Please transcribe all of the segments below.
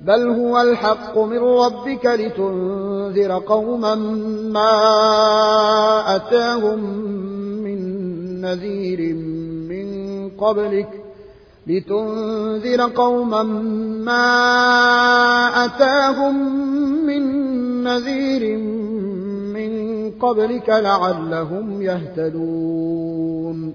بل هو الحق من ربك لتنذر قوما ما أتاهم من نذير من قبلك لتنذر قوما ما أتاهم من نذير من قبلك لعلهم يهتدون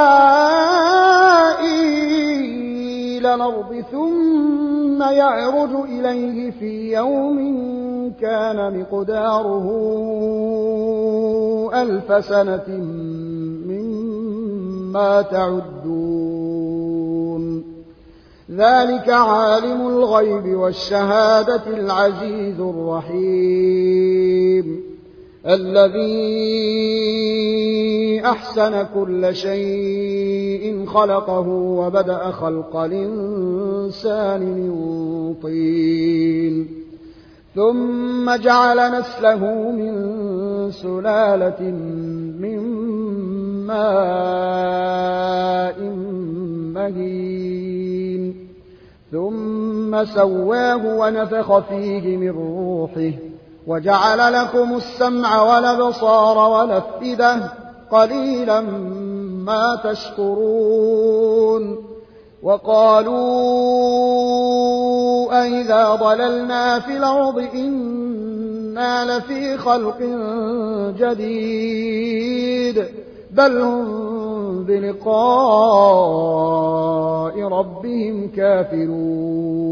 إلى الأرض ثم يعرج إليه في يوم كان مقداره ألف سنة مما تعدون. ذلك عالم الغيب والشهادة العزيز الرحيم. الذي أحسن كل شيء خلقه وبدأ خلق الإنسان من طين. ثم جعل نسله من سلالة من ماء مهين. ثم سواه ونفخ فيه من روحه. وجعل لكم السمع والأبصار والأفئدة قليلا ما تشكرون وقالوا أئذا ضللنا في الأرض إنا لفي خلق جديد بل هم بلقاء ربهم كافرون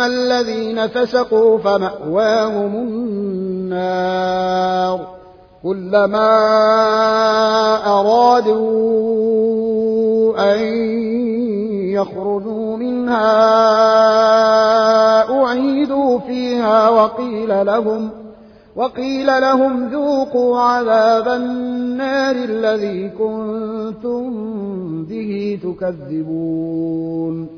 الذين فسقوا فمأواهم النار كلما أرادوا أن يخرجوا منها أعيدوا فيها وقيل لهم وقيل لهم ذوقوا عذاب النار الذي كنتم به تكذبون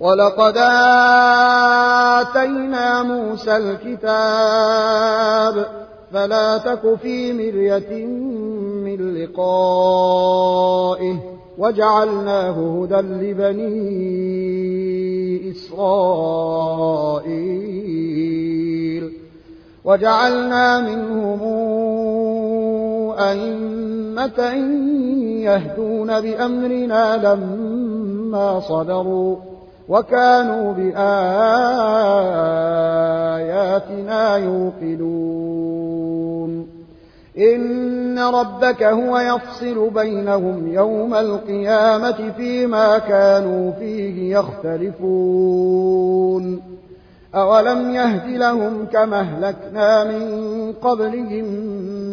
ولقد آتينا موسى الكتاب فلا تك في مرية من لقائه وجعلناه هدى لبني إسرائيل وجعلنا منهم أئمة يهدون بأمرنا لما صبروا وكانوا بآياتنا يوقنون. إن ربك هو يفصل بينهم يوم القيامة فيما كانوا فيه يختلفون. أولم يهد لهم كما أهلكنا من قبلهم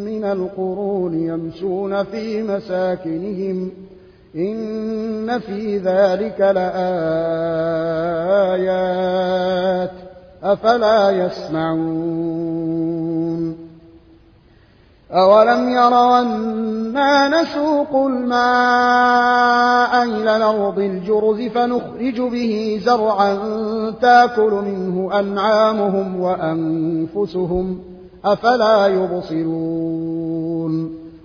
من القرون يمشون في مساكنهم ۖ إن في ذلك لآيات أفلا يسمعون أولم يروا أنا نسوق الماء إلى الأرض الجرز فنخرج به زرعا تاكل منه أنعامهم وأنفسهم أفلا يبصرون